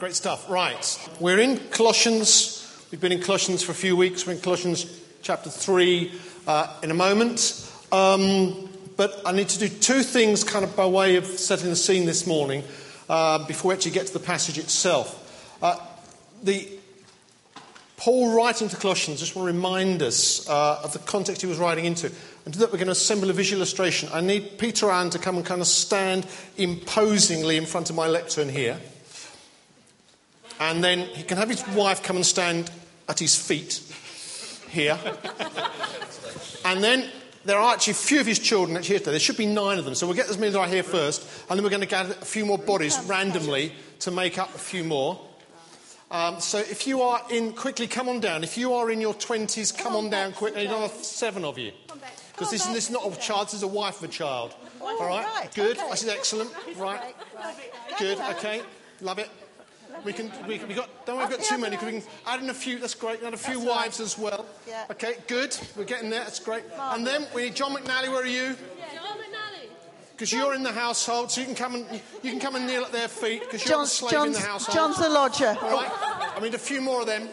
Great stuff. Right. We're in Colossians. We've been in Colossians for a few weeks. We're in Colossians chapter 3 uh, in a moment. Um, but I need to do two things kind of by way of setting the scene this morning uh, before we actually get to the passage itself. Uh, the Paul writing to Colossians just want to remind us uh, of the context he was writing into. And to that, we're going to assemble a visual illustration. I need Peter Allen to come and kind of stand imposingly in front of my lectern here. And then he can have his wife come and stand at his feet here. and then there are actually a few of his children actually here today. There should be nine of them. So we'll get as many as are here first. And then we're going to gather a few more bodies randomly to make up a few more. Um, so if you are in, quickly come on down. If you are in your 20s, come on down quickly. Another seven of you. Because this, this is not a child, this is a wife of a child. All right? Good. This is excellent. Right. Good. Okay. Love it. We can, we, we got, don't worry, we've got too many. We can add in a few, that's great. Add a few wives as well. Okay, good. We're getting there, that's great. And then we need John McNally, where are you? John McNally. Because you're in the household, so you can come and you can come and kneel at their feet because you're John's, the slave John's, in the household. John's the lodger. All right. I mean, a few more of them.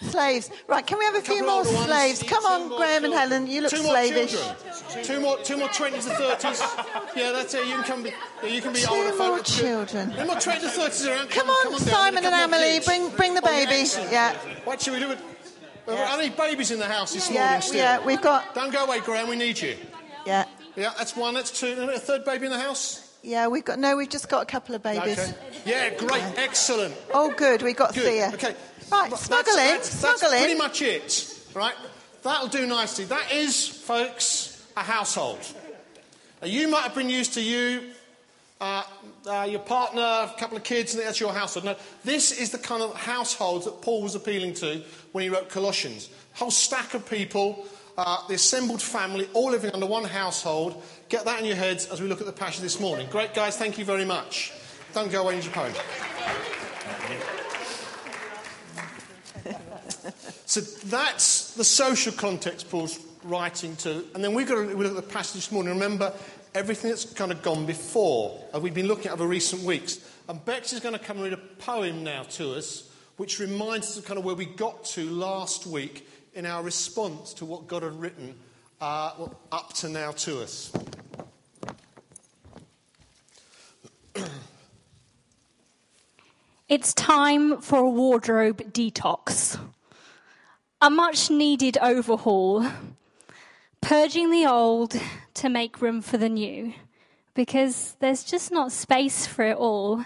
Slaves. Right, can we have a, a few more slaves? Come on, Graham children. and Helen, you look too slavish. More two more, two more 20s and 30s. Yeah, that's it. You can come. Be, you can be two older more children. Two more 20s and 30s around. Come, come on, come on Simon and Emily, bring bring the baby. Oh, yeah. What should we do? With, yeah. How many babies in the house this yeah, morning still? Yeah, we've got. Don't go away, Graham. We need you. Yeah. Yeah, that's one. That's two. A third baby in the house. Yeah, we've got no. We've just got a couple of babies. Okay. Yeah, great, excellent. Oh, good. We've got good. Thea. Okay. Right, smuggle that's, in. That's, smuggle that's in. pretty much it. Right. That'll do nicely. That is, folks, a household. Now, you might have been used to you, uh, uh, your partner, a couple of kids, and that's your household. No, this is the kind of household that Paul was appealing to when he wrote Colossians. Whole stack of people, uh, the assembled family, all living under one household. Get that in your heads as we look at the passage this morning. Great, guys. Thank you very much. Don't go away in your poem. So that's the social context Paul's writing to. And then we've got to look at the passage this morning. Remember everything that's kind of gone before, and we've been looking at over recent weeks. And Bex is going to come and read a poem now to us, which reminds us of kind of where we got to last week in our response to what God had written uh, up to now to us. It's time for a wardrobe detox. A much needed overhaul. Purging the old to make room for the new. Because there's just not space for it all.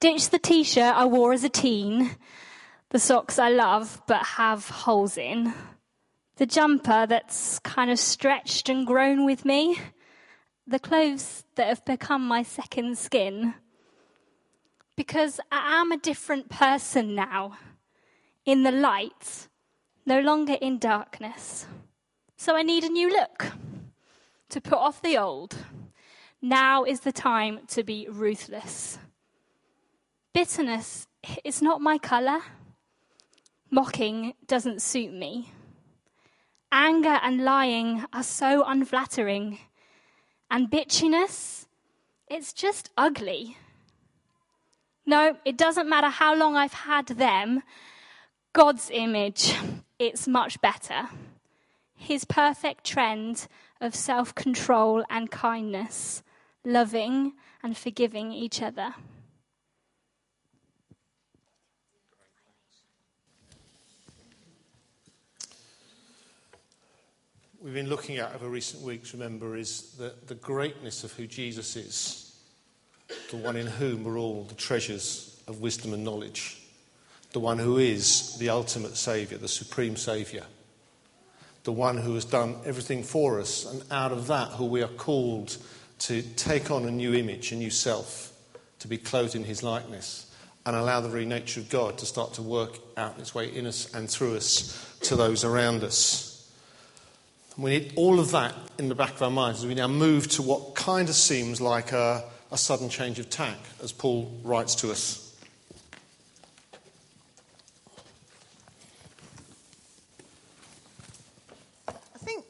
Ditch the t shirt I wore as a teen. The socks I love but have holes in. The jumper that's kind of stretched and grown with me. The clothes that have become my second skin because I am a different person now, in the light, no longer in darkness. So I need a new look to put off the old. Now is the time to be ruthless. Bitterness is not my colour. Mocking doesn't suit me. Anger and lying are so unflattering. And bitchiness, it's just ugly. No, it doesn't matter how long I've had them. God's image, it's much better. His perfect trend of self control and kindness, loving and forgiving each other. We've been looking at over recent weeks, remember, is the, the greatness of who Jesus is the one in whom are all the treasures of wisdom and knowledge, the one who is the ultimate Saviour, the supreme Saviour, the one who has done everything for us, and out of that, who we are called to take on a new image, a new self, to be clothed in His likeness, and allow the very nature of God to start to work out its way in us and through us to those around us. We need all of that in the back of our minds as we now move to what kind of seems like a a sudden change of tack, as Paul writes to us. I think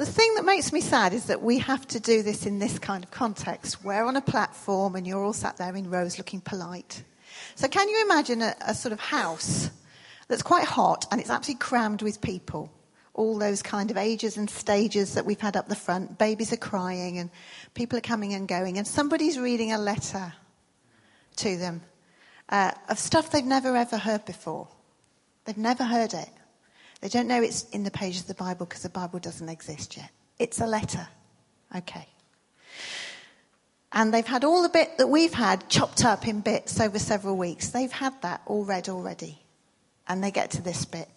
the thing that makes me sad is that we have to do this in this kind of context. We're on a platform and you're all sat there in rows looking polite. So, can you imagine a, a sort of house that's quite hot and it's absolutely crammed with people? All those kind of ages and stages that we've had up the front. Babies are crying and people are coming and going, and somebody's reading a letter to them uh, of stuff they've never ever heard before. They've never heard it. They don't know it's in the pages of the Bible because the Bible doesn't exist yet. It's a letter. Okay. And they've had all the bit that we've had chopped up in bits over several weeks. They've had that all read already. And they get to this bit.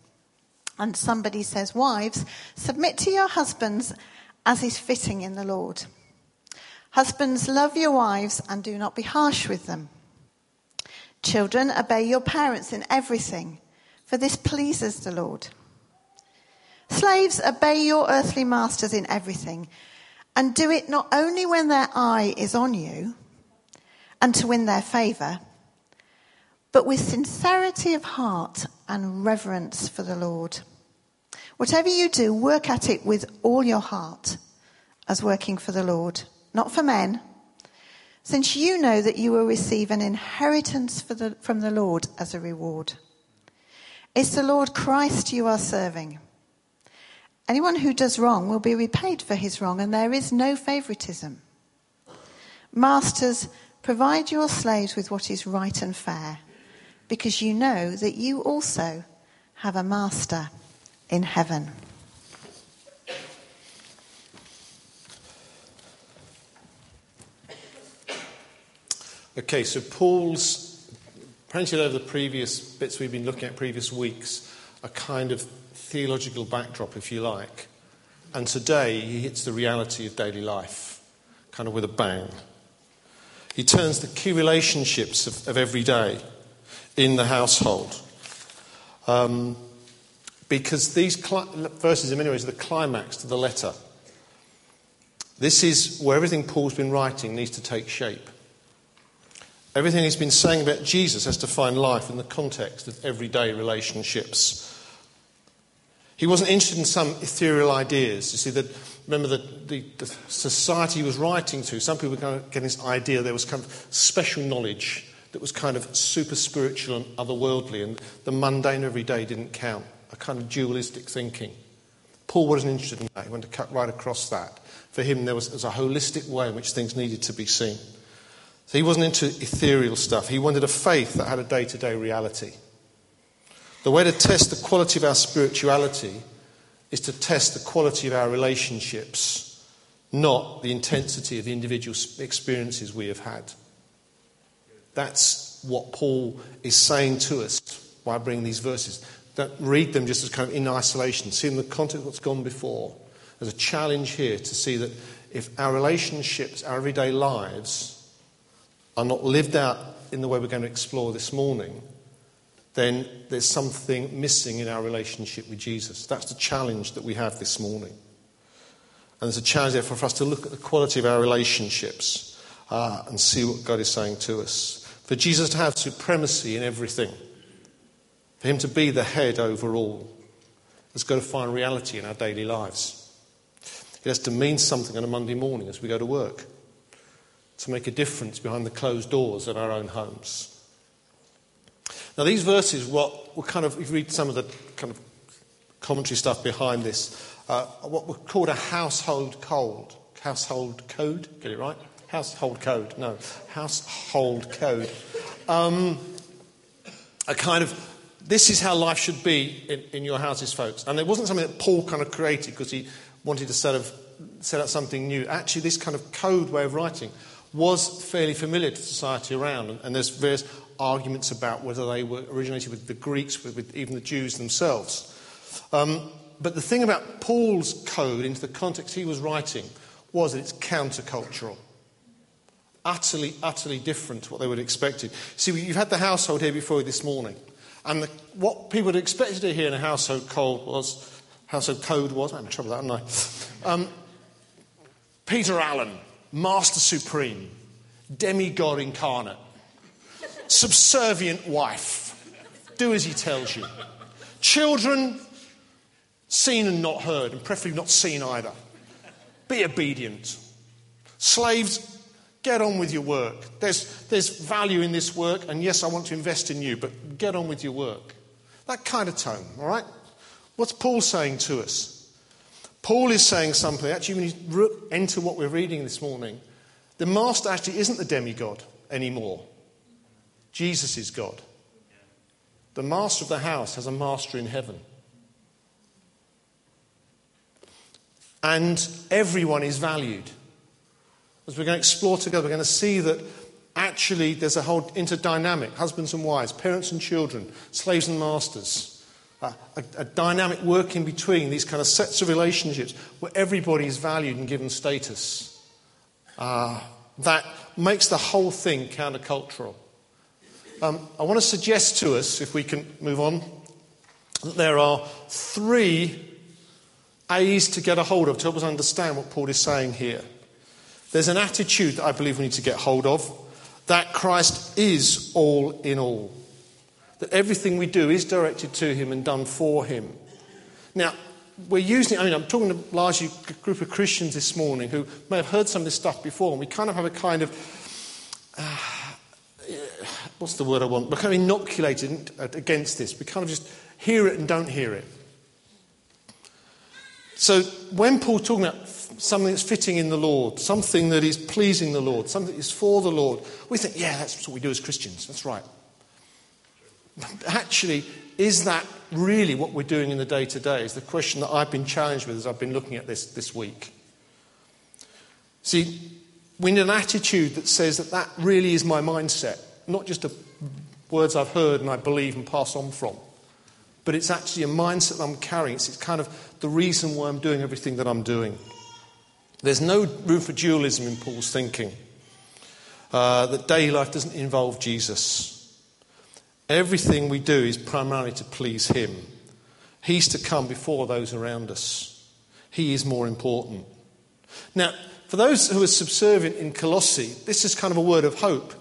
And somebody says, Wives, submit to your husbands as is fitting in the Lord. Husbands, love your wives and do not be harsh with them. Children, obey your parents in everything, for this pleases the Lord. Slaves, obey your earthly masters in everything, and do it not only when their eye is on you and to win their favour, but with sincerity of heart and reverence for the Lord. Whatever you do, work at it with all your heart as working for the Lord, not for men since you know that you will receive an inheritance the, from the Lord as a reward. It's the Lord Christ you are serving. Anyone who does wrong will be repaid for his wrong, and there is no favoritism. Masters, provide your slaves with what is right and fair, because you know that you also have a master in heaven. Okay, so Paul's printed over the previous bits we've been looking at previous weeks, a kind of theological backdrop, if you like. And today he hits the reality of daily life, kind of with a bang. He turns the key relationships of, of every day in the household. Um, because these verses, in many ways, are the climax to the letter. This is where everything Paul's been writing needs to take shape. Everything he's been saying about Jesus has to find life in the context of everyday relationships. He wasn't interested in some ethereal ideas. You see, that remember the, the, the society he was writing to, some people were kind of getting this idea there was kind of special knowledge that was kind of super spiritual and otherworldly, and the mundane everyday didn't count, a kind of dualistic thinking. Paul wasn't interested in that. He wanted to cut right across that. For him, there was, there was a holistic way in which things needed to be seen. So he wasn't into ethereal stuff. He wanted a faith that had a day to day reality. The way to test the quality of our spirituality is to test the quality of our relationships, not the intensity of the individual experiences we have had. That's what Paul is saying to us by bringing these verses. Don't read them just as kind of in isolation. See in the context of what's gone before. There's a challenge here to see that if our relationships, our everyday lives, are not lived out in the way we're going to explore this morning, then there's something missing in our relationship with Jesus. That's the challenge that we have this morning. And there's a challenge there for us to look at the quality of our relationships uh, and see what God is saying to us. For Jesus to have supremacy in everything, for Him to be the head over all, has got to find reality in our daily lives. It has to mean something on a Monday morning as we go to work to make a difference behind the closed doors of our own homes. Now, these verses, what were kind of, if you read some of the kind of commentary stuff behind this, uh, what were called a household code. Household code? Get it right? Household code. No. Household code. Um, a kind of, this is how life should be in, in your houses, folks. And it wasn't something that Paul kind of created because he wanted to sort of set out something new. Actually, this kind of code way of writing was fairly familiar to society around, and there's various arguments about whether they were originated with the Greeks, with, with even the Jews themselves. Um, but the thing about Paul's code, into the context he was writing, was that it's countercultural. Utterly, utterly different to what they would have expected. See, you've had the household here before this morning, and the, what people have expected to hear in a household code was, household code was, I'm in trouble with that, aren't I? Um, Peter Allen, Master Supreme, demigod incarnate, subservient wife. Do as he tells you. Children, seen and not heard, and preferably not seen either. Be obedient. Slaves, Get on with your work. There's, there's value in this work, and yes, I want to invest in you, but get on with your work. That kind of tone, all right? What's Paul saying to us? Paul is saying something, actually, when you enter what we're reading this morning, the master actually isn't the demigod anymore. Jesus is God. The master of the house has a master in heaven. And everyone is valued. As we're going to explore together, we're going to see that actually there's a whole interdynamic husbands and wives, parents and children, slaves and masters, a, a, a dynamic working between these kind of sets of relationships where everybody is valued and given status. Uh, that makes the whole thing countercultural. Um, I want to suggest to us, if we can move on, that there are three A's to get a hold of to help us understand what Paul is saying here. There's an attitude that I believe we need to get hold of that Christ is all in all, that everything we do is directed to Him and done for Him. Now, we're using, I mean, I'm talking to largely a group of Christians this morning who may have heard some of this stuff before, and we kind of have a kind of, uh, what's the word I want? We're kind of inoculated against this. We kind of just hear it and don't hear it. So when Paul's talking about something that's fitting in the Lord, something that is pleasing the Lord, something that is for the Lord, we think, yeah, that's what we do as Christians. That's right. Actually, is that really what we're doing in the day to day? Is the question that I've been challenged with as I've been looking at this this week. See, we need an attitude that says that that really is my mindset, not just words I've heard and I believe and pass on from, but it's actually a mindset that I'm carrying. It's, it's kind of the reason why I'm doing everything that I'm doing. There's no room for dualism in Paul's thinking. Uh, that daily life doesn't involve Jesus. Everything we do is primarily to please Him. He's to come before those around us. He is more important. Now, for those who are subservient in Colossae, this is kind of a word of hope.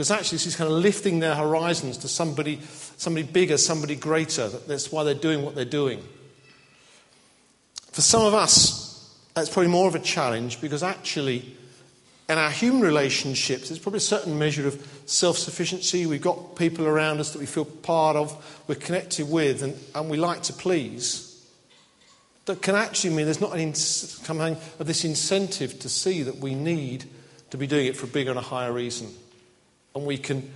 Because actually, is kind of lifting their horizons to somebody, somebody bigger, somebody greater. That's why they're doing what they're doing. For some of us, that's probably more of a challenge because actually, in our human relationships, there's probably a certain measure of self sufficiency. We've got people around us that we feel part of, we're connected with, and, and we like to please. That can actually mean there's not an of this incentive to see that we need to be doing it for a bigger and a higher reason. And we can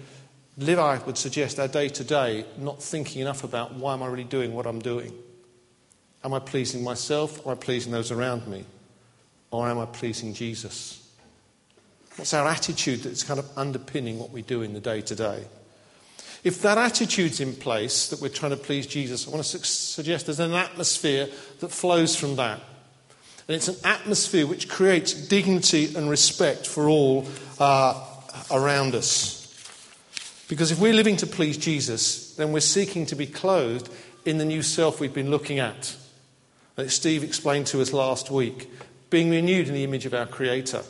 live, I would suggest, our day to day not thinking enough about why am I really doing what I'm doing. Am I pleasing myself? Am I pleasing those around me? Or am I pleasing Jesus? What's our attitude that's kind of underpinning what we do in the day to day? If that attitude's in place, that we're trying to please Jesus, I want to su- suggest there's an atmosphere that flows from that. And it's an atmosphere which creates dignity and respect for all uh, around us. Because if we're living to please Jesus, then we're seeking to be clothed in the new self we've been looking at that Steve explained to us last week, being renewed in the image of our Creator.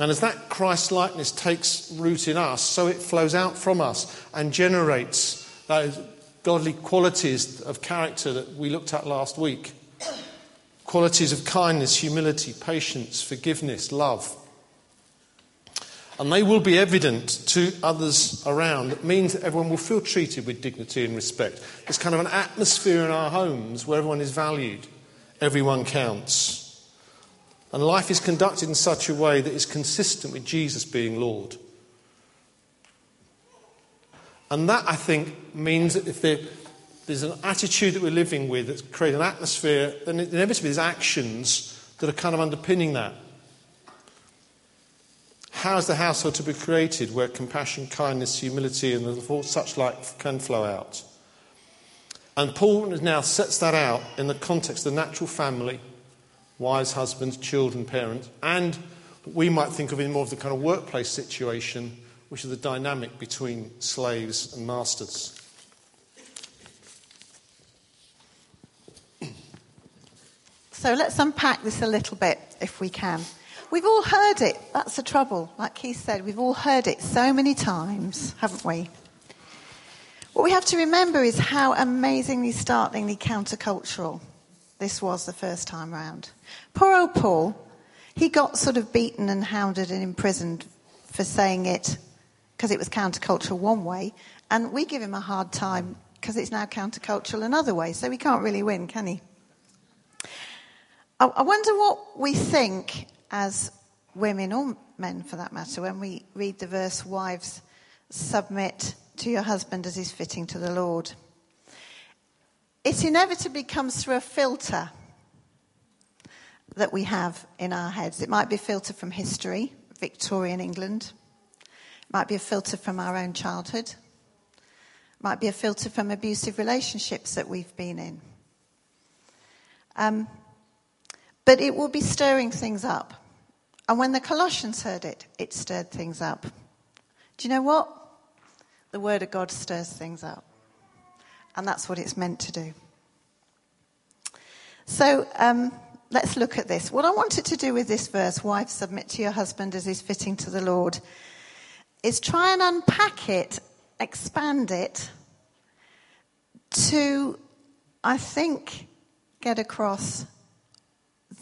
And as that Christ likeness takes root in us, so it flows out from us and generates those godly qualities of character that we looked at last week qualities of kindness, humility, patience, forgiveness, love. And they will be evident to others around. It means that everyone will feel treated with dignity and respect. It's kind of an atmosphere in our homes where everyone is valued, everyone counts. And life is conducted in such a way that is consistent with Jesus being Lord. And that, I think, means that if there, there's an attitude that we're living with that creates an atmosphere, then inevitably there's actions that are kind of underpinning that. How is the household to be created where compassion, kindness, humility, and such like can flow out? And Paul now sets that out in the context of the natural family wives, husbands, children, parents, and we might think of in more of the kind of workplace situation, which is the dynamic between slaves and masters. So let's unpack this a little bit if we can. We've all heard it. That's the trouble. Like Keith said, we've all heard it so many times, haven't we? What we have to remember is how amazingly, startlingly countercultural this was the first time round. Poor old Paul, he got sort of beaten and hounded and imprisoned for saying it because it was countercultural one way, and we give him a hard time because it's now countercultural another way, so he can't really win, can he? I, I wonder what we think as women or men for that matter when we read the verse, Wives, submit to your husband as is fitting to the Lord. It inevitably comes through a filter that we have in our heads. It might be a filter from history, Victorian England. It might be a filter from our own childhood. It might be a filter from abusive relationships that we've been in. Um, but it will be stirring things up. And when the Colossians heard it, it stirred things up. Do you know what? The Word of God stirs things up. And that's what it's meant to do. So um, let's look at this. What I wanted to do with this verse, wife, submit to your husband as is fitting to the Lord, is try and unpack it, expand it to, I think, get across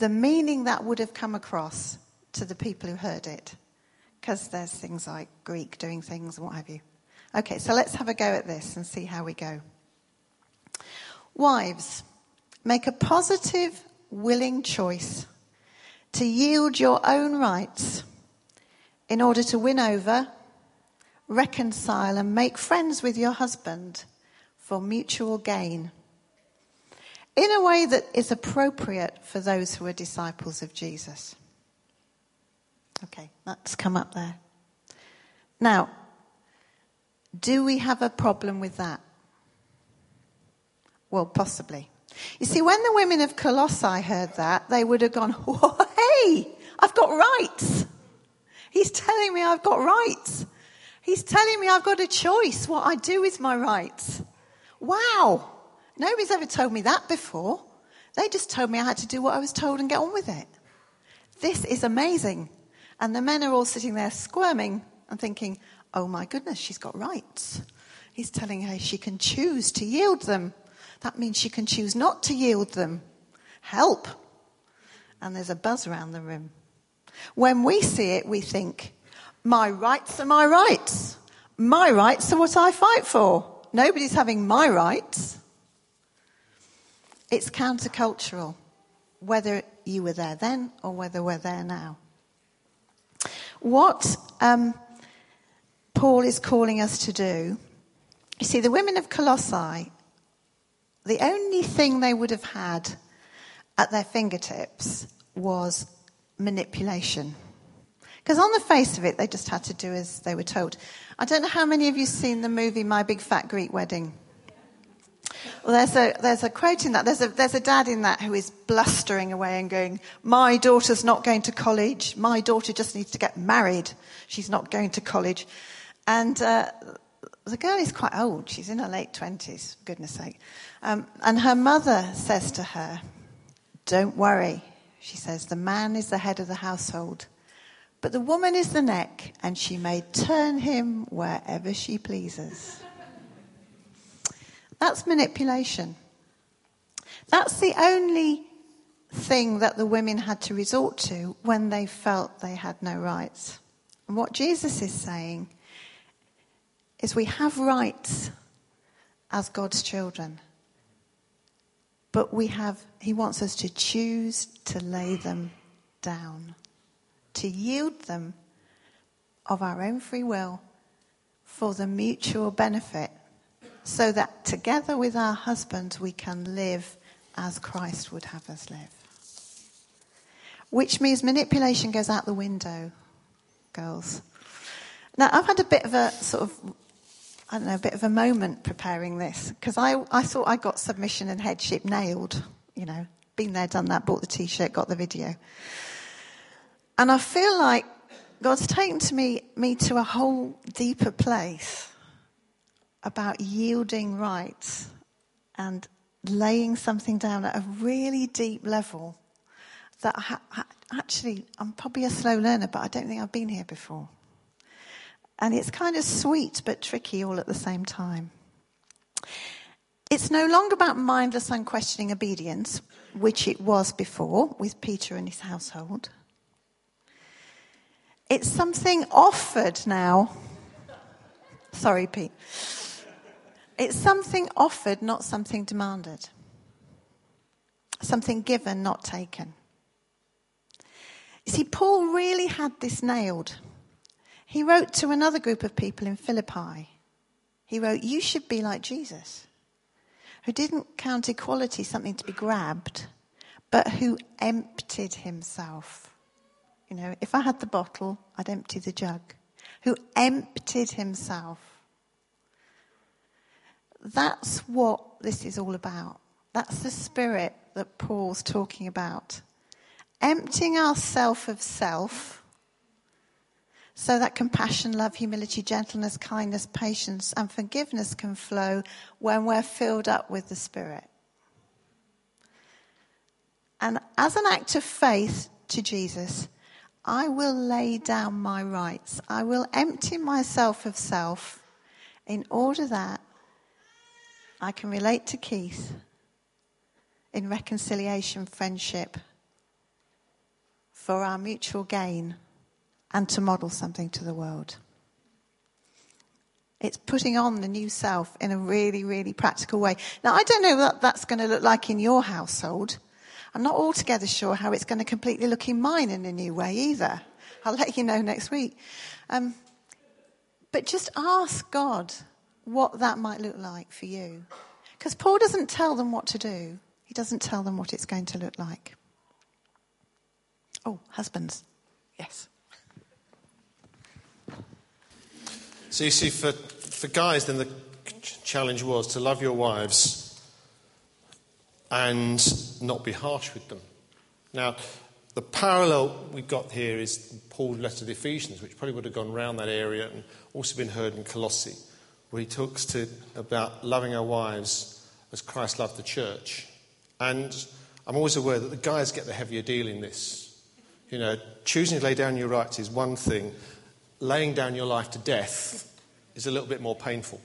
the meaning that would have come across to the people who heard it. Because there's things like Greek doing things and what have you. Okay, so let's have a go at this and see how we go. Wives, make a positive, willing choice to yield your own rights in order to win over, reconcile, and make friends with your husband for mutual gain in a way that is appropriate for those who are disciples of Jesus. Okay, that's come up there. Now, do we have a problem with that? Well, possibly. You see, when the women of Colossae heard that, they would have gone, hey, I've got rights. He's telling me I've got rights. He's telling me I've got a choice what I do with my rights. Wow. Nobody's ever told me that before. They just told me I had to do what I was told and get on with it. This is amazing. And the men are all sitting there squirming and thinking, oh my goodness, she's got rights. He's telling her she can choose to yield them. That means she can choose not to yield them. Help. And there's a buzz around the room. When we see it, we think, my rights are my rights. My rights are what I fight for. Nobody's having my rights. It's countercultural, whether you were there then or whether we're there now. What um, Paul is calling us to do, you see, the women of Colossae, the only thing they would have had at their fingertips was manipulation. Because on the face of it, they just had to do as they were told. I don't know how many of you seen the movie My Big Fat Greek Wedding. Well, there's a, there's a quote in that. There's a, there's a dad in that who is blustering away and going, My daughter's not going to college. My daughter just needs to get married. She's not going to college. And uh, the girl is quite old. She's in her late 20s, goodness sake. Um, and her mother says to her, Don't worry. She says, The man is the head of the household. But the woman is the neck, and she may turn him wherever she pleases. That's manipulation. That's the only thing that the women had to resort to when they felt they had no rights. And what Jesus is saying is we have rights as God's children. But we have, he wants us to choose to lay them down, to yield them of our own free will for the mutual benefit so that together with our husbands we can live as Christ would have us live. Which means manipulation goes out the window, girls. Now, I've had a bit of a sort of, I don't know, a bit of a moment preparing this because I, I thought I got submission and headship nailed. You know, been there, done that, bought the t shirt, got the video. And I feel like God's taken to me, me to a whole deeper place about yielding rights and laying something down at a really deep level that ha- actually, I'm probably a slow learner, but I don't think I've been here before. And it's kind of sweet but tricky all at the same time. It's no longer about mindless, unquestioning obedience, which it was before with Peter and his household. It's something offered now. Sorry, Pete. It's something offered, not something demanded. Something given, not taken. You see, Paul really had this nailed. He wrote to another group of people in Philippi. He wrote, You should be like Jesus, who didn't count equality something to be grabbed, but who emptied himself. You know, if I had the bottle, I'd empty the jug. Who emptied himself. That's what this is all about. That's the spirit that Paul's talking about. Emptying ourselves of self so that compassion, love, humility, gentleness, kindness, patience, and forgiveness can flow when we're filled up with the Spirit. And as an act of faith to Jesus, I will lay down my rights. I will empty myself of self in order that I can relate to Keith in reconciliation, friendship, for our mutual gain, and to model something to the world. It's putting on the new self in a really, really practical way. Now, I don't know what that's going to look like in your household. I'm not altogether sure how it's going to completely look in mine in a new way either. I'll let you know next week. Um, but just ask God what that might look like for you. Because Paul doesn't tell them what to do, he doesn't tell them what it's going to look like. Oh, husbands. Yes. So you see, for, for guys, then the challenge was to love your wives and not be harsh with them. Now, the parallel we've got here is Paul's letter to the Ephesians, which probably would have gone around that area and also been heard in Colossae, where he talks to about loving our wives as Christ loved the church. And I'm always aware that the guys get the heavier deal in this. You know, choosing to lay down your rights is one thing, laying down your life to death is a little bit more painful,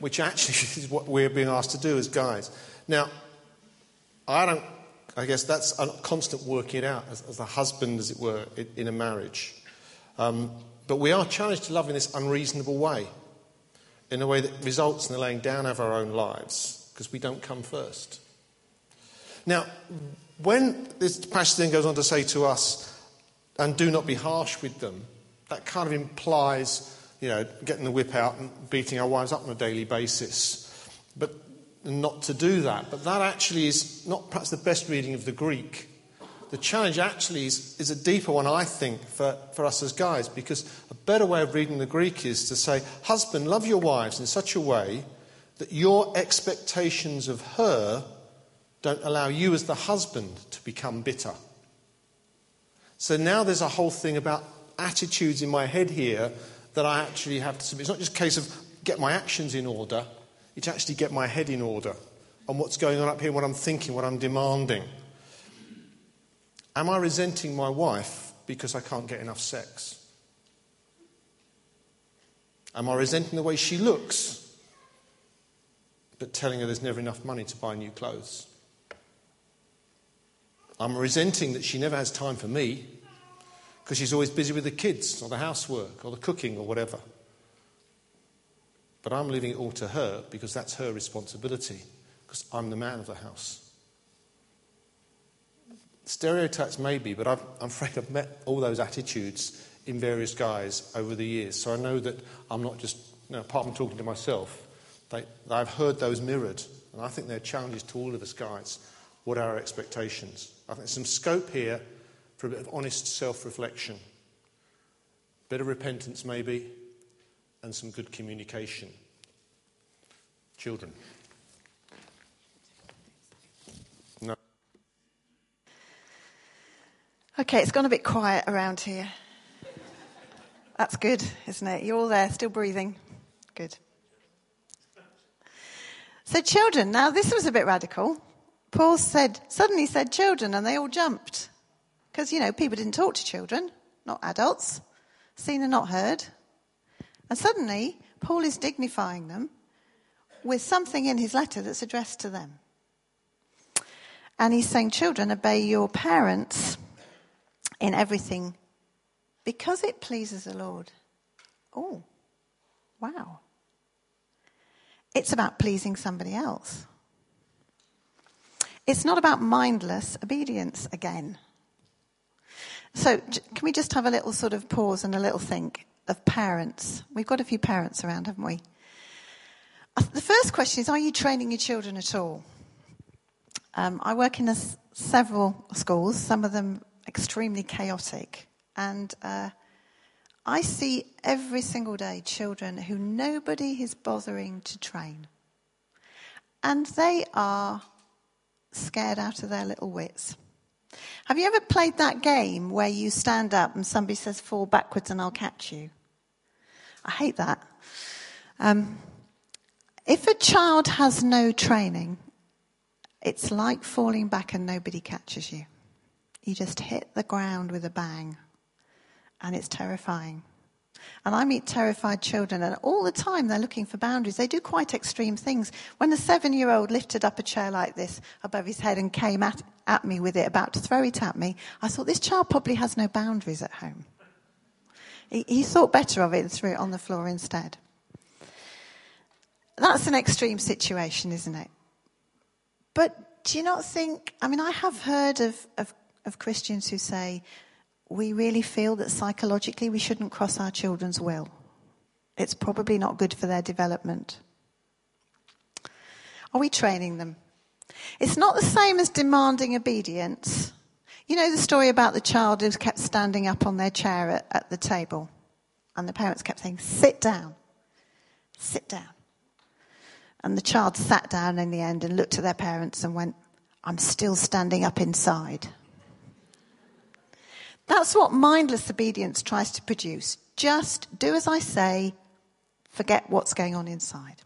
which actually is what we're being asked to do as guys. Now, I don't, I guess that's a constant working it out as, as a husband, as it were, in, in a marriage. Um, but we are challenged to love in this unreasonable way, in a way that results in the laying down of our own lives, because we don't come first. Now, when this passage then goes on to say to us, and do not be harsh with them, that kind of implies, you know, getting the whip out and beating our wives up on a daily basis. But not to do that. But that actually is not perhaps the best reading of the Greek. The challenge actually is, is a deeper one, I think, for, for us as guys, because better way of reading the Greek is to say, Husband, love your wives in such a way that your expectations of her don't allow you as the husband to become bitter. So now there's a whole thing about attitudes in my head here that I actually have to submit. It's not just a case of get my actions in order, it's actually get my head in order on what's going on up here, what I'm thinking, what I'm demanding. Am I resenting my wife because I can't get enough sex? Am I resenting the way she looks, but telling her there's never enough money to buy new clothes? I'm resenting that she never has time for me because she's always busy with the kids or the housework or the cooking or whatever. But I'm leaving it all to her because that's her responsibility because I'm the man of the house. Stereotypes maybe, but i am afraid I've met all those attitudes in various guys over the years. So I know that I'm not just, you know, apart from talking to myself, they, I've heard those mirrored. And I think they're challenges to all of us guys. What are our expectations? I think there's some scope here for a bit of honest self reflection, a bit of repentance maybe, and some good communication. Children. No. Okay, it's gone a bit quiet around here. That's good, isn't it? You're all there, still breathing. Good. So, children, now this was a bit radical. Paul said, suddenly said children, and they all jumped. Because, you know, people didn't talk to children, not adults, seen and not heard. And suddenly, Paul is dignifying them with something in his letter that's addressed to them. And he's saying, Children, obey your parents in everything because it pleases the Lord. Oh, wow. It's about pleasing somebody else. It's not about mindless obedience again. So, can we just have a little sort of pause and a little think of parents? We've got a few parents around, haven't we? Uh, the first question is Are you training your children at all? Um, I work in several schools, some of them extremely chaotic, and uh, I see every single day children who nobody is bothering to train. And they are scared out of their little wits. Have you ever played that game where you stand up and somebody says, fall backwards and I'll catch you? I hate that. Um, if a child has no training, it's like falling back and nobody catches you. You just hit the ground with a bang, and it's terrifying. And I meet terrified children, and all the time they're looking for boundaries. They do quite extreme things. When a seven year old lifted up a chair like this above his head and came at, at me with it, about to throw it at me, I thought, this child probably has no boundaries at home. He, he thought better of it and threw it on the floor instead. That's an extreme situation, isn't it? But do you not think? I mean, I have heard of, of, of Christians who say, we really feel that psychologically we shouldn't cross our children's will. It's probably not good for their development. Are we training them? It's not the same as demanding obedience. You know the story about the child who kept standing up on their chair at, at the table, and the parents kept saying, Sit down, sit down. And the child sat down in the end and looked at their parents and went, I'm still standing up inside. That's what mindless obedience tries to produce. Just do as I say, forget what's going on inside.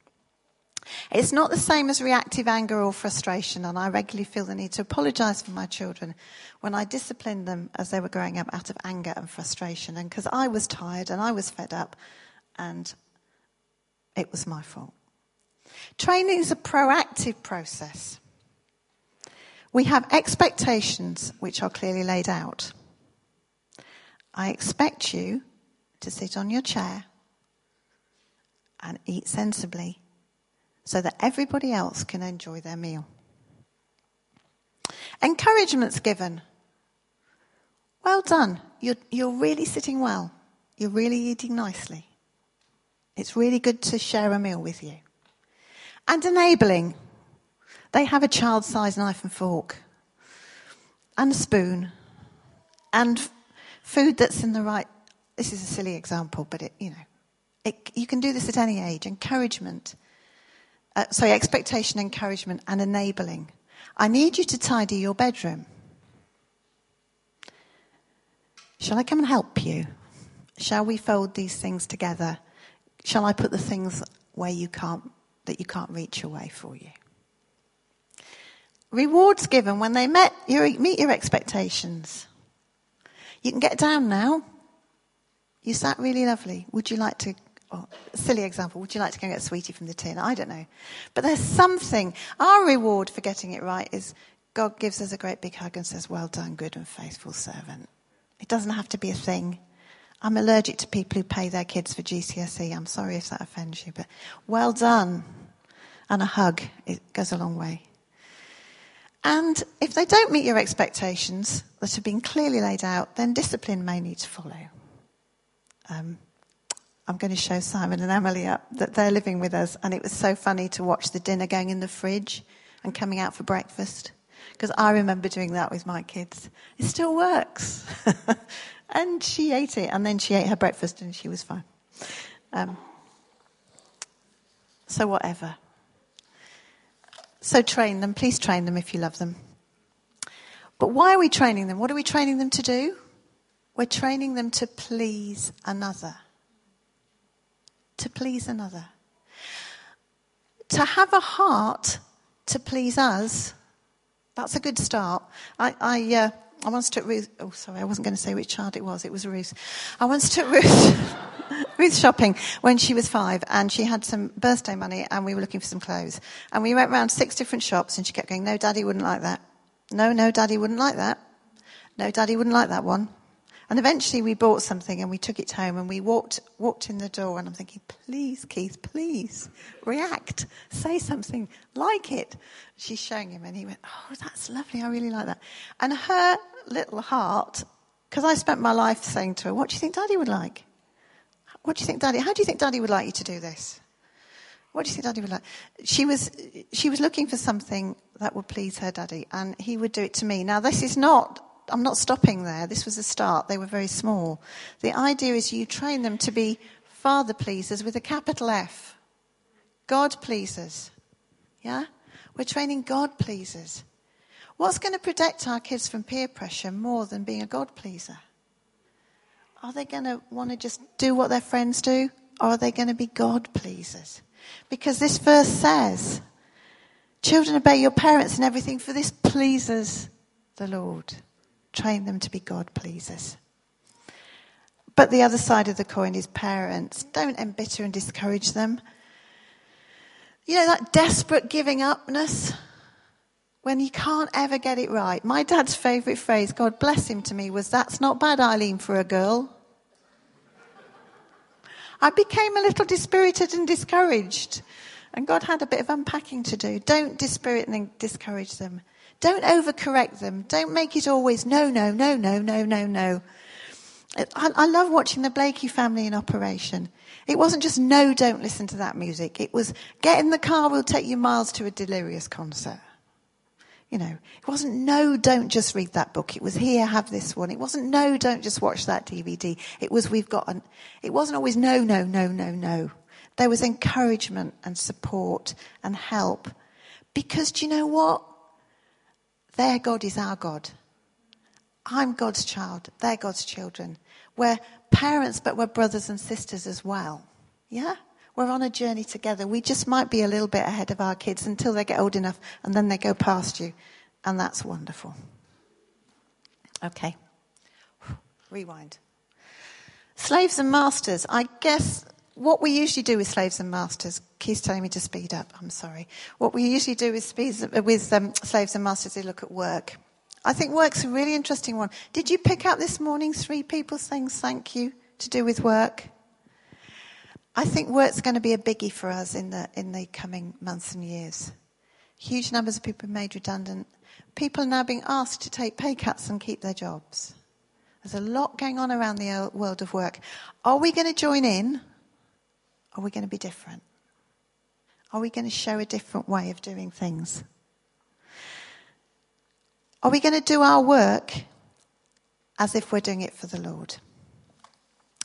It's not the same as reactive anger or frustration, and I regularly feel the need to apologize for my children when I disciplined them as they were growing up out of anger and frustration, and because I was tired and I was fed up, and it was my fault. Training is a proactive process. We have expectations which are clearly laid out. I expect you to sit on your chair and eat sensibly so that everybody else can enjoy their meal. Encouragement's given. Well done. You're, you're really sitting well. You're really eating nicely. It's really good to share a meal with you and enabling. They have a child sized knife and fork and a spoon and food that's in the right. This is a silly example, but it, you know, it, you can do this at any age. Encouragement, uh, sorry, expectation, encouragement, and enabling. I need you to tidy your bedroom. Shall I come and help you? Shall we fold these things together? Shall I put the things where you can't that you can't reach away for you. Rewards given when they met your, meet your expectations. You can get down now. You sat really lovely. Would you like to, oh, silly example, would you like to go and get sweetie from the tin? I don't know. But there's something. Our reward for getting it right is God gives us a great big hug and says, Well done, good and faithful servant. It doesn't have to be a thing. I'm allergic to people who pay their kids for GCSE. I'm sorry if that offends you, but well done. And a hug, it goes a long way. And if they don't meet your expectations that have been clearly laid out, then discipline may need to follow. Um, I'm going to show Simon and Emily up that they're living with us, and it was so funny to watch the dinner going in the fridge and coming out for breakfast. Because I remember doing that with my kids. It still works. And she ate it, and then she ate her breakfast, and she was fine. Um, so, whatever. So, train them. Please train them if you love them. But why are we training them? What are we training them to do? We're training them to please another. To please another. To have a heart to please us, that's a good start. I, I uh, I once took Ruth, oh, sorry, I wasn't going to say which child it was. It was Ruth. I once took Ruth, Ruth shopping when she was five and she had some birthday money and we were looking for some clothes. And we went around six different shops and she kept going, no, daddy wouldn't like that. No, no, daddy wouldn't like that. No, daddy wouldn't like that one. And eventually we bought something and we took it home and we walked, walked in the door and I'm thinking, please, Keith, please react, say something, like it. She's showing him and he went, oh, that's lovely. I really like that. And her little heart, because I spent my life saying to her, what do you think daddy would like? What do you think daddy, how do you think daddy would like you to do this? What do you think daddy would like? She was, she was looking for something that would please her daddy and he would do it to me. Now this is not I'm not stopping there. This was a start. They were very small. The idea is you train them to be father pleasers with a capital F. God pleasers. Yeah? We're training God pleasers. What's going to protect our kids from peer pressure more than being a God pleaser? Are they going to want to just do what their friends do? Or are they going to be God pleasers? Because this verse says, Children, obey your parents in everything, for this pleases the Lord train them to be God pleasers. But the other side of the coin is parents. Don't embitter and discourage them. You know, that desperate giving upness when you can't ever get it right. My dad's favourite phrase, God bless him to me, was, That's not bad, Eileen, for a girl. I became a little dispirited and discouraged. And God had a bit of unpacking to do. Don't dispirit and discourage them. Don't overcorrect them. Don't make it always no, no, no, no, no, no, no. I, I love watching the Blakey family in operation. It wasn't just no, don't listen to that music. It was get in the car, we'll take you miles to a Delirious concert. You know, it wasn't no, don't just read that book. It was here, have this one. It wasn't no, don't just watch that DVD. It was we've got an, it wasn't always no, no, no, no, no. There was encouragement and support and help. Because do you know what? Their God is our God. I'm God's child. They're God's children. We're parents, but we're brothers and sisters as well. Yeah? We're on a journey together. We just might be a little bit ahead of our kids until they get old enough and then they go past you. And that's wonderful. Okay. Rewind. Slaves and masters. I guess what we usually do with slaves and masters, Keith's telling me to speed up, I'm sorry. What we usually do with, with um, slaves and masters is look at work. I think work's a really interesting one. Did you pick up this morning three people saying thank you to do with work? I think work's going to be a biggie for us in the, in the coming months and years. Huge numbers of people made redundant. People are now being asked to take pay cuts and keep their jobs. There's a lot going on around the world of work. Are we going to join in? Are we going to be different? Are we going to show a different way of doing things? Are we going to do our work as if we're doing it for the Lord?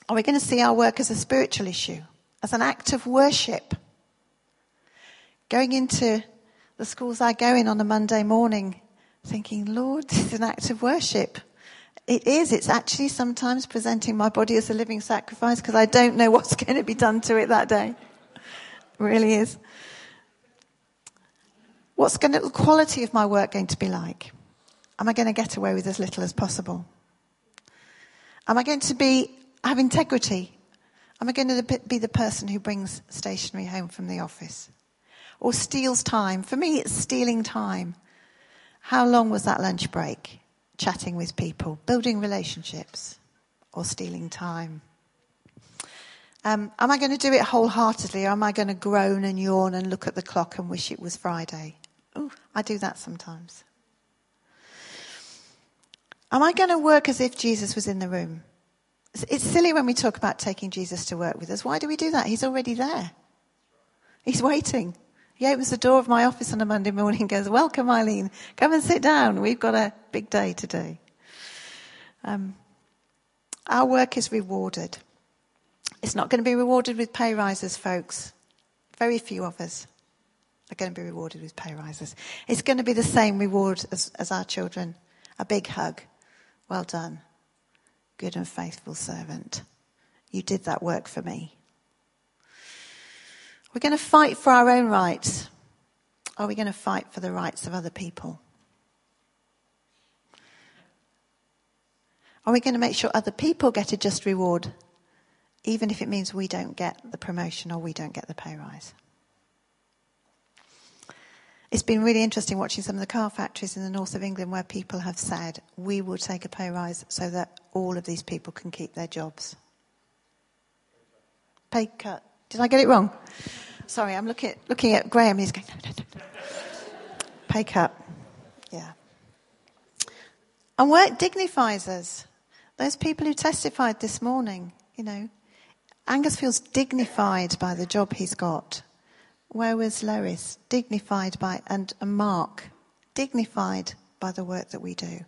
Are we going to see our work as a spiritual issue, as an act of worship? Going into the schools I go in on a Monday morning, thinking, Lord, this is an act of worship. It is. It's actually sometimes presenting my body as a living sacrifice because I don't know what's going to be done to it that day. It really is. What's going to, the quality of my work going to be like? Am I going to get away with as little as possible? Am I going to be, have integrity? Am I going to be the person who brings stationery home from the office? Or steals time? For me, it's stealing time. How long was that lunch break? Chatting with people, building relationships, or stealing time? Um, am I going to do it wholeheartedly, or am I going to groan and yawn and look at the clock and wish it was Friday? Ooh, I do that sometimes. Am I going to work as if Jesus was in the room? It's silly when we talk about taking Jesus to work with us. Why do we do that? He's already there. He's waiting. He opens the door of my office on a Monday morning and goes, Welcome, Eileen. Come and sit down. We've got a big day today. Um, our work is rewarded. It's not going to be rewarded with pay rises, folks. Very few of us are going to be rewarded with pay rises. It's going to be the same reward as, as our children a big hug. Well done, good and faithful servant. You did that work for me. We're going to fight for our own rights. Are we going to fight for the rights of other people? Are we going to make sure other people get a just reward, even if it means we don't get the promotion or we don't get the pay rise? It's been really interesting watching some of the car factories in the north of England where people have said, we will take a pay rise so that all of these people can keep their jobs. Pay cut. Did I get it wrong? Sorry, I'm looking at, looking at Graham. He's going, no, no, no. Pay cut. Yeah. And work dignifies us. Those people who testified this morning, you know, Angus feels dignified by the job he's got. Where was Lois? Dignified by, and, and Mark, dignified by the work that we do.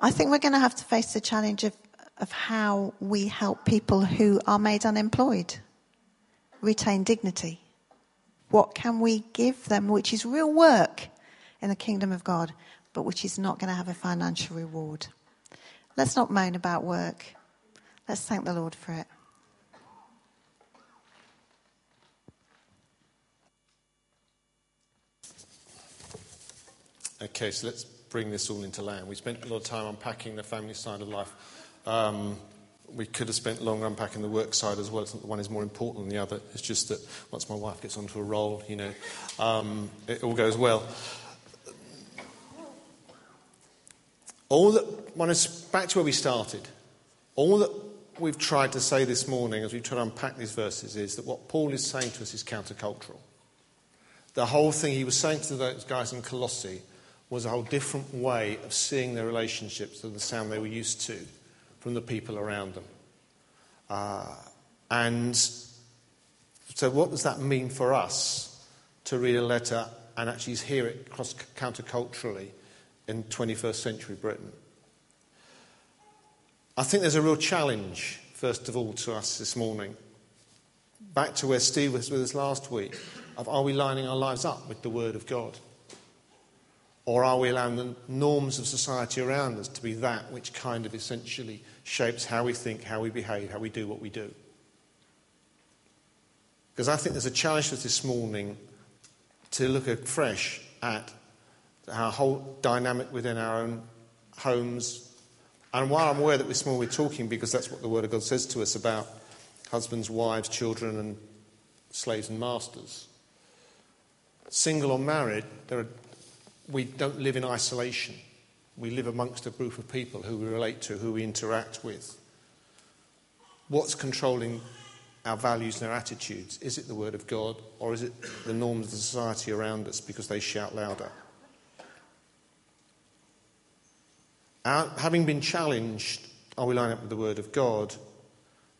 I think we're going to have to face the challenge of, of how we help people who are made unemployed retain dignity. What can we give them, which is real work in the kingdom of God, but which is not going to have a financial reward? Let's not moan about work. Let's thank the Lord for it. Okay, so let's bring this all into land. We spent a lot of time unpacking the family side of life. Um, we could have spent longer unpacking the work side as well. It's not the one is more important than the other. It's just that once my wife gets onto a roll, you know, um, it all goes well. All that, when it's back to where we started, all that we've tried to say this morning as we try to unpack these verses is that what Paul is saying to us is countercultural. The whole thing he was saying to those guys in Colossae was a whole different way of seeing their relationships than the sound they were used to from the people around them. Uh, and so, what does that mean for us to read a letter and actually hear it cross counterculturally in 21st century Britain? I think there's a real challenge, first of all, to us this morning. Back to where Steve was with us last week, of are we lining our lives up with the Word of God? Or are we allowing the norms of society around us to be that which kind of essentially shapes how we think, how we behave, how we do what we do? Because I think there's a challenge for us this morning to look afresh at our whole dynamic within our own homes. And while I'm aware that this morning we're talking because that's what the Word of God says to us about husbands, wives, children, and slaves and masters, single or married, there are we don't live in isolation. We live amongst a group of people who we relate to, who we interact with. What's controlling our values and our attitudes? Is it the Word of God or is it the norms of the society around us because they shout louder? Our, having been challenged, are we lining up with the Word of God?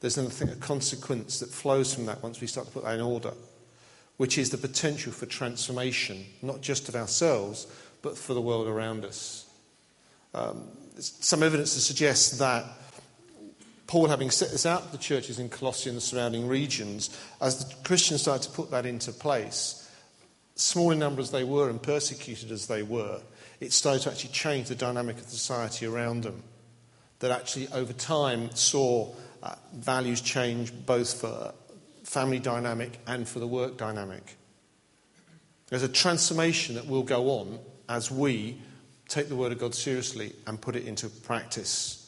There's a consequence that flows from that once we start to put that in order which is the potential for transformation, not just of ourselves, but for the world around us. Um, some evidence to suggest that Paul, having set this out the churches in Colossae and the surrounding regions, as the Christians started to put that into place, small in number as they were and persecuted as they were, it started to actually change the dynamic of society around them. That actually, over time, saw uh, values change both for family dynamic and for the work dynamic. There's a transformation that will go on as we take the Word of God seriously and put it into practice.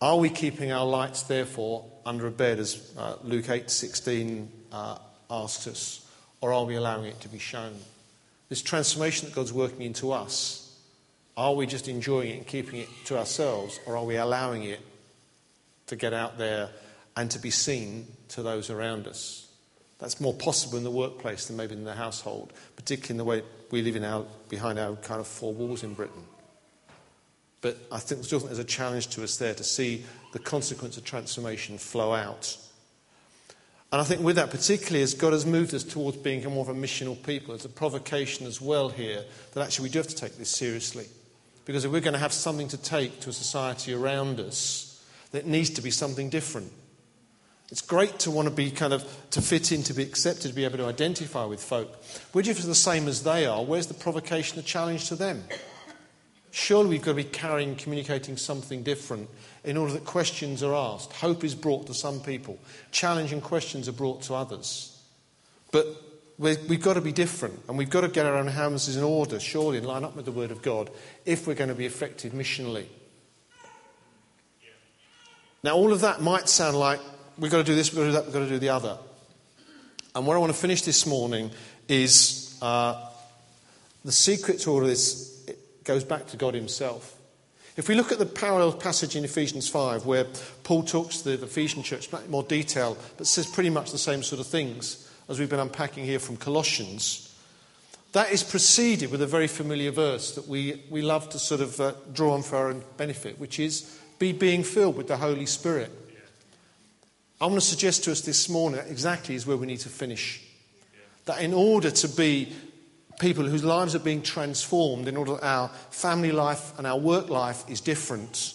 Are we keeping our lights, therefore, under a bed, as uh, Luke 8:16 uh, asks us, or are we allowing it to be shown? This transformation that God's working into us, are we just enjoying it and keeping it to ourselves, or are we allowing it to get out there and to be seen to those around us. That's more possible in the workplace than maybe in the household, particularly in the way we live in our, behind our kind of four walls in Britain. But I think, still think there's a challenge to us there to see the consequence of transformation flow out. And I think with that, particularly as God has moved us towards being more of a missional people, there's a provocation as well here that actually we do have to take this seriously. Because if we're going to have something to take to a society around us, that needs to be something different. It's great to want to be kind of to fit in, to be accepted, to be able to identify with folk. If it's the same as they are, where's the provocation, the challenge to them? Surely we've got to be carrying, communicating something different in order that questions are asked. Hope is brought to some people, challenging questions are brought to others. But we've got to be different, and we've got to get our own houses in order, surely, and line up with the Word of God if we're going to be effective missionally. Now, all of that might sound like we've got to do this, we've got to do that, we've got to do the other. And where I want to finish this morning is uh, the secret to all of this goes back to God Himself. If we look at the parallel passage in Ephesians 5, where Paul talks to the Ephesian church in more detail, but says pretty much the same sort of things as we've been unpacking here from Colossians, that is preceded with a very familiar verse that we, we love to sort of uh, draw on for our own benefit, which is be being filled with the Holy Spirit. I want to suggest to us this morning exactly is where we need to finish. That in order to be people whose lives are being transformed, in order that our family life and our work life is different,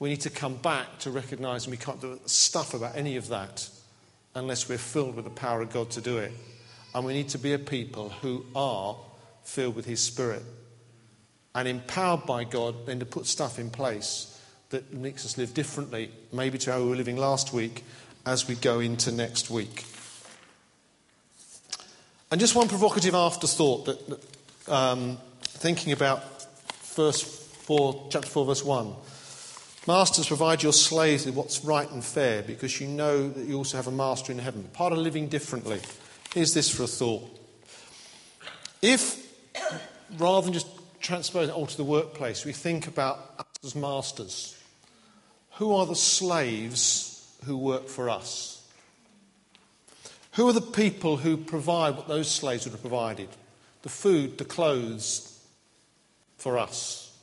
we need to come back to recognize we can't do stuff about any of that unless we're filled with the power of God to do it. And we need to be a people who are filled with His Spirit and empowered by God then to put stuff in place that makes us live differently, maybe to how we were living last week, as we go into next week. And just one provocative afterthought that, um, thinking about verse 4, chapter 4, verse 1. Masters, provide your slaves with what's right and fair because you know that you also have a master in heaven. Part of living differently. Here's this for a thought. If, rather than just transposing it all to the workplace, we think about us as masters, who are the slaves who work for us? Who are the people who provide what those slaves would have provided? The food, the clothes for us.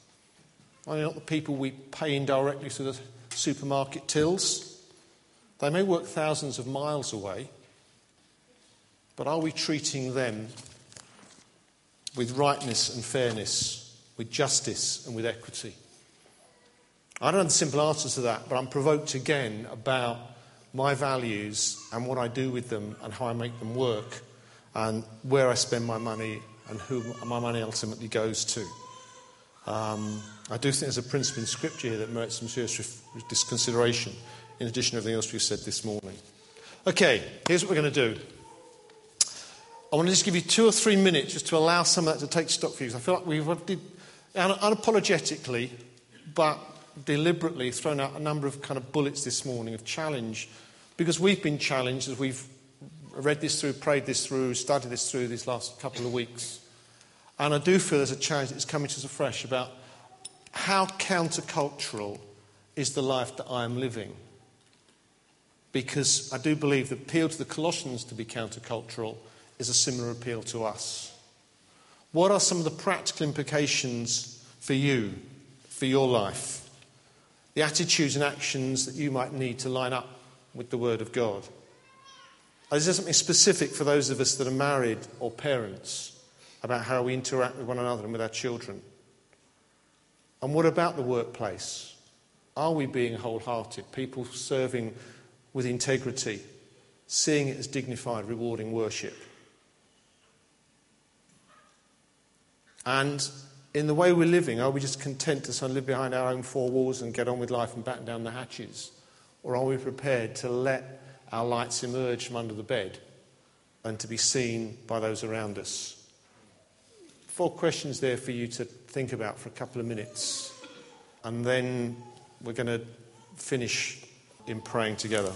Are they not the people we pay indirectly through the supermarket tills? They may work thousands of miles away, but are we treating them with rightness and fairness, with justice and with equity? I don't have the simple answer to that, but I'm provoked again about my values and what I do with them and how I make them work and where I spend my money and who my money ultimately goes to. Um, I do think there's a principle in Scripture here that merits some serious consideration, in addition to everything else we've said this morning. Okay, here's what we're going to do. I want to just give you two or three minutes just to allow some of that to take stock for you. I feel like we've did, unapologetically, but deliberately thrown out a number of kind of bullets this morning of challenge because we've been challenged as we've read this through, prayed this through, studied this through these last couple of weeks. And I do feel there's a challenge that's coming to us afresh about how countercultural is the life that I am living. Because I do believe the appeal to the Colossians to be countercultural is a similar appeal to us. What are some of the practical implications for you, for your life? The attitudes and actions that you might need to line up with the Word of God. Is there something specific for those of us that are married or parents about how we interact with one another and with our children? And what about the workplace? Are we being wholehearted, people serving with integrity, seeing it as dignified, rewarding worship? And in the way we're living, are we just content to sort of live behind our own four walls and get on with life and batten down the hatches? Or are we prepared to let our lights emerge from under the bed and to be seen by those around us? Four questions there for you to think about for a couple of minutes. And then we're going to finish in praying together.